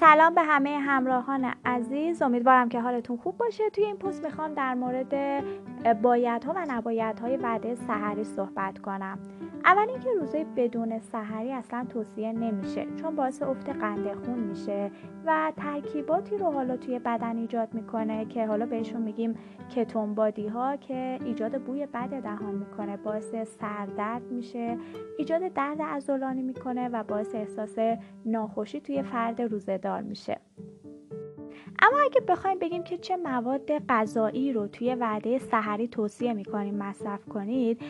سلام به همه همراهان عزیز. امیدوارم که حالتون خوب باشه. توی این پست می‌خوام در مورد بایدها و نبایدهای وعده سحری صحبت کنم. اول اینکه روزای بدون سحری اصلا توصیه نمیشه چون باعث افت قند خون میشه و ترکیباتی رو حالا توی بدن ایجاد می‌کنه که حالا بهشون میگیم کتون بادی ها که ایجاد بوی بد دهان می‌کنه باعث سردرد میشه ایجاد درد عضلانی می‌کنه و باعث احساس ناخوشی توی فرد روزهدار میشه. اما اگه بخوایم بگیم که چه مواد غذایی رو توی وعده سحری توصیه می‌کنیم مصرف کنید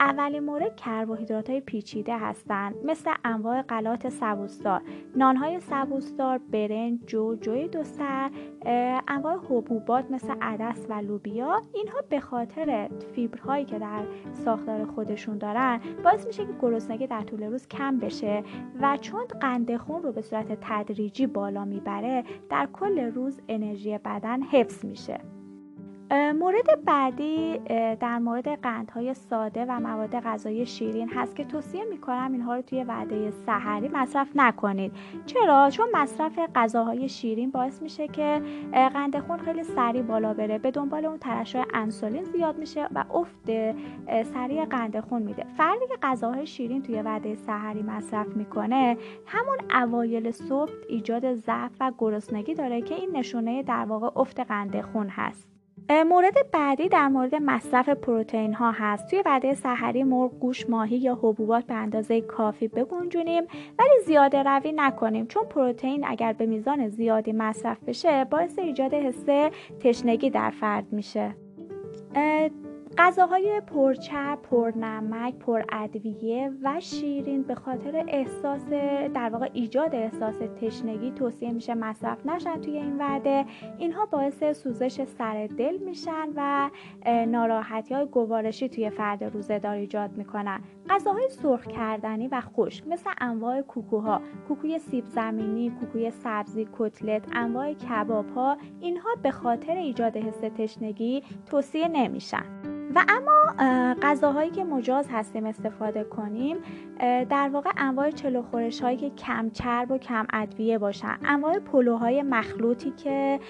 اولین مورد کربوهیدرات های پیچیده هستند مثل انواع غلات سبوسدار نانهای سبوسدار برنج جو جوی دو سر انواع حبوبات مثل عدس و لوبیا اینها به خاطر فیبرهایی که در ساختار خودشون دارن باعث میشه که گرسنگی در طول روز کم بشه و چون قند خون رو به صورت تدریجی بالا می‌بره در کل روز انرژی بدن حفظ میشه. مورد بعدی در مورد قندهای ساده و مواد غذایی شیرین هست که توصیه می‌کنم اینها رو توی وعده سحری مصرف نکنید. چرا؟ چون مصرف غذاهای شیرین باعث میشه که قند خون خیلی سریع بالا بره به دنبال اون ترشح انسولین زیاد میشه و افت سریع قند خون میده. فردی که غذاهای شیرین توی وعده سحری مصرف می‌کنه همون اوایل صبح ایجاد ضعف و گرسنگی داره که این نشونه در واقع افت قند خون هست. مورد بعدی در مورد مصرف پروتئین ها هست. توی وعده سحری مرغ گوش ماهی یا حبوبات به اندازه کافی بگنجونیم ولی زیاده روی نکنیم. چون پروتئین اگر به میزان زیادی مصرف بشه باعث ایجاد حس تشنگی در فرد میشه. غذاهای پرچرب، پرنمک، پرادویه و شیرین به خاطر احساس در واقع ایجاد احساس تشنگی توصیه میشه مصرف نشن توی این وعده. اینها باعث سوزش سر دل میشن و ناراحتی های گوارشی توی فرد روزهدار ایجاد می‌کنن. غذاهای سرخ کردنی و خشک مثل انواع کوکوها کوکوی سیب زمینی کوکوی سبزی کتلت انواع کباب ها اینها به خاطر ایجاد حس تشنگی توصیه نمیشن. و اما غذاهایی که مجاز هستیم استفاده کنیم در واقع انواع چلو خورش هایی که کم چرب و کم ادویه باشن. انواع پلوهای مخلوطی که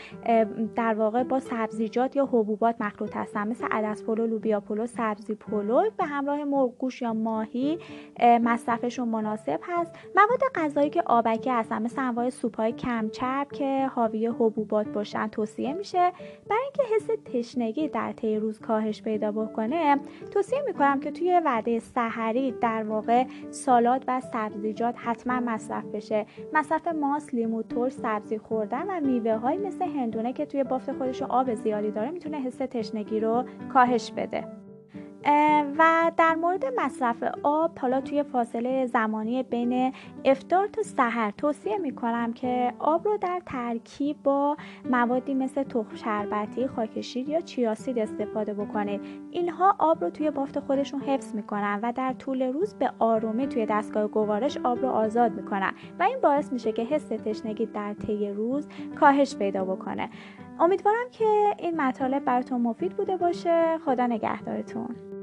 در واقع با سبزیجات یا حبوبات مخلوط هستن مثل عدس پلو لوبیا پلو سبزی پلو به همراه مرغ گوشت یا ماهی مصرفشون مناسب هست. مواد غذایی که آبکی هستن مثل انواع سوپ های کم چرب که حاوی حبوبات باشن توصیه میشه. برای اینکه حس تشنگی در طی روز کاهش پیدا بکنه توصیه می‌کنم که توی وعده سحری در واقع سالاد و سبزیجات حتما مصرف بشه. مصرف ماست لیمو ترش سبزی خوردن و میوه های مثل هندونه که توی بافت خودش آب زیادی داره می‌تونه حس تشنگی رو کاهش بده. و در مورد مصرف آب حالا توی فاصله زمانی بین افتار تا سحر توصیه می کنم که آب رو در ترکیب با موادی مثل تخم شربتی، خاکشیر یا چیاسید استفاده بکنید. اینها آب رو توی بافت خودشون حفظ می‌کنن و در طول روز به آرومی توی دستگاه گوارش آب رو آزاد می‌کنن و این باعث میشه که حس تشنگی در طی روز کاهش پیدا بکنه. امیدوارم که این مطالب براتون مفید بوده باشه. خدا نگهدارتون.